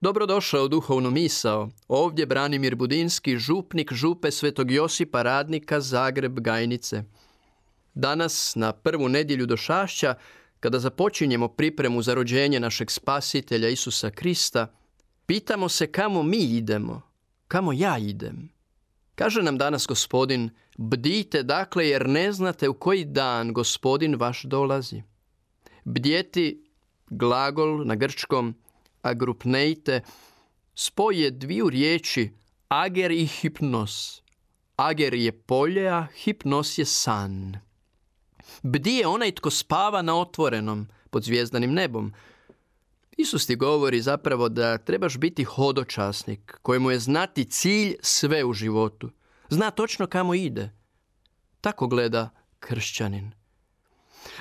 Dobrodošao duhovnu misao. Ovdje Branimir Budinski, župnik župe Svetog Josipa Radnika Zagreb Gajnice. Danas, na prvu nedjelju do Šašća, kada započinjemo pripremu za rođenje našeg spasitelja Isusa Krista, pitamo se kamo mi idemo, kamo ja idem. Kaže nam danas gospodin, bdite dakle jer ne znate u koji dan gospodin vaš dolazi. Bdjeti, glagol na grčkom, agrupneite, spoj je dviju riječi ager i hipnos. Ager je polje, a hipnos je san. Bdi je onaj tko spava na otvorenom, pod zvijezdanim nebom. Isus ti govori zapravo da trebaš biti hodočasnik, kojemu je znati cilj sve u životu. Zna točno kamo ide. Tako gleda kršćanin.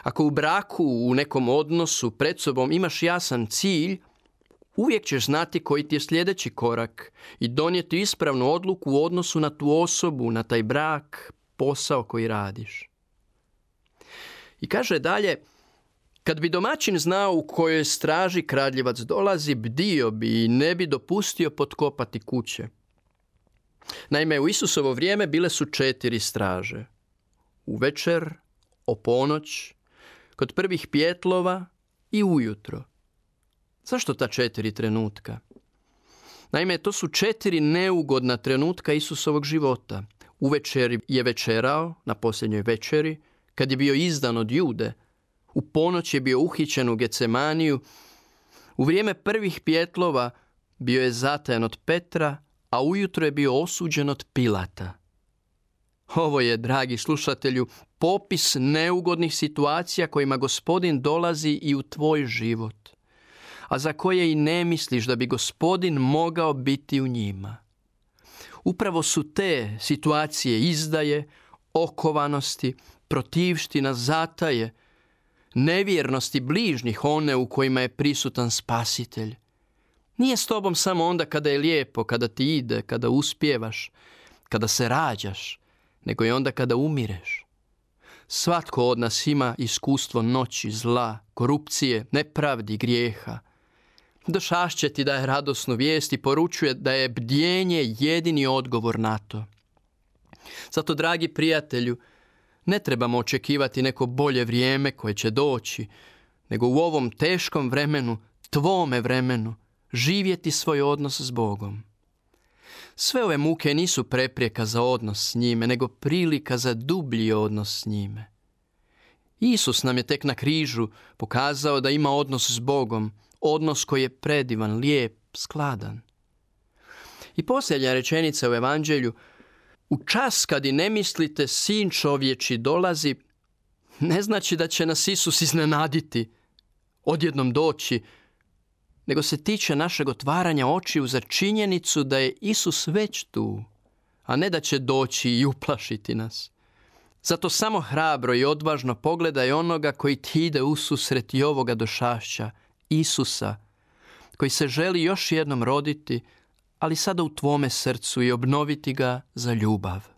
Ako u braku, u nekom odnosu pred sobom imaš jasan cilj, uvijek ćeš znati koji ti je sljedeći korak i donijeti ispravnu odluku u odnosu na tu osobu, na taj brak, posao koji radiš. I kaže dalje, kad bi domaćin znao u kojoj straži kradljivac dolazi, bdio bi i ne bi dopustio potkopati kuće. Naime, u Isusovo vrijeme bile su četiri straže. U večer, o ponoć, kod prvih pjetlova i ujutro. Zašto ta četiri trenutka? Naime, to su četiri neugodna trenutka Isusovog života. U večeri je večerao, na posljednjoj večeri, kad je bio izdan od jude. U ponoć je bio uhićen u Gecemaniju. U vrijeme prvih pjetlova bio je zatajan od Petra, a ujutro je bio osuđen od Pilata. Ovo je, dragi slušatelju, popis neugodnih situacija kojima gospodin dolazi i u tvoj život a za koje i ne misliš da bi gospodin mogao biti u njima. Upravo su te situacije izdaje, okovanosti, protivština, zataje, nevjernosti bližnjih one u kojima je prisutan spasitelj. Nije s tobom samo onda kada je lijepo, kada ti ide, kada uspjevaš, kada se rađaš, nego i onda kada umireš. Svatko od nas ima iskustvo noći, zla, korupcije, nepravdi, grijeha. Došašće ti daje radosnu vijest i poručuje da je bdjenje jedini odgovor na to. Zato, dragi prijatelju, ne trebamo očekivati neko bolje vrijeme koje će doći, nego u ovom teškom vremenu, tvome vremenu, živjeti svoj odnos s Bogom. Sve ove muke nisu preprijeka za odnos s njime, nego prilika za dublji odnos s njime. Isus nam je tek na križu pokazao da ima odnos s Bogom, odnos koji je predivan, lijep, skladan. I posljednja rečenica u evanđelju, u čas kad i ne mislite sin čovječi dolazi, ne znači da će nas Isus iznenaditi, odjednom doći, nego se tiče našeg otvaranja očiju za činjenicu da je Isus već tu, a ne da će doći i uplašiti nas. Zato samo hrabro i odvažno pogledaj onoga koji ti ide ususret i ovoga došašća, Isusa, koji se želi još jednom roditi, ali sada u tvome srcu i obnoviti ga za ljubav.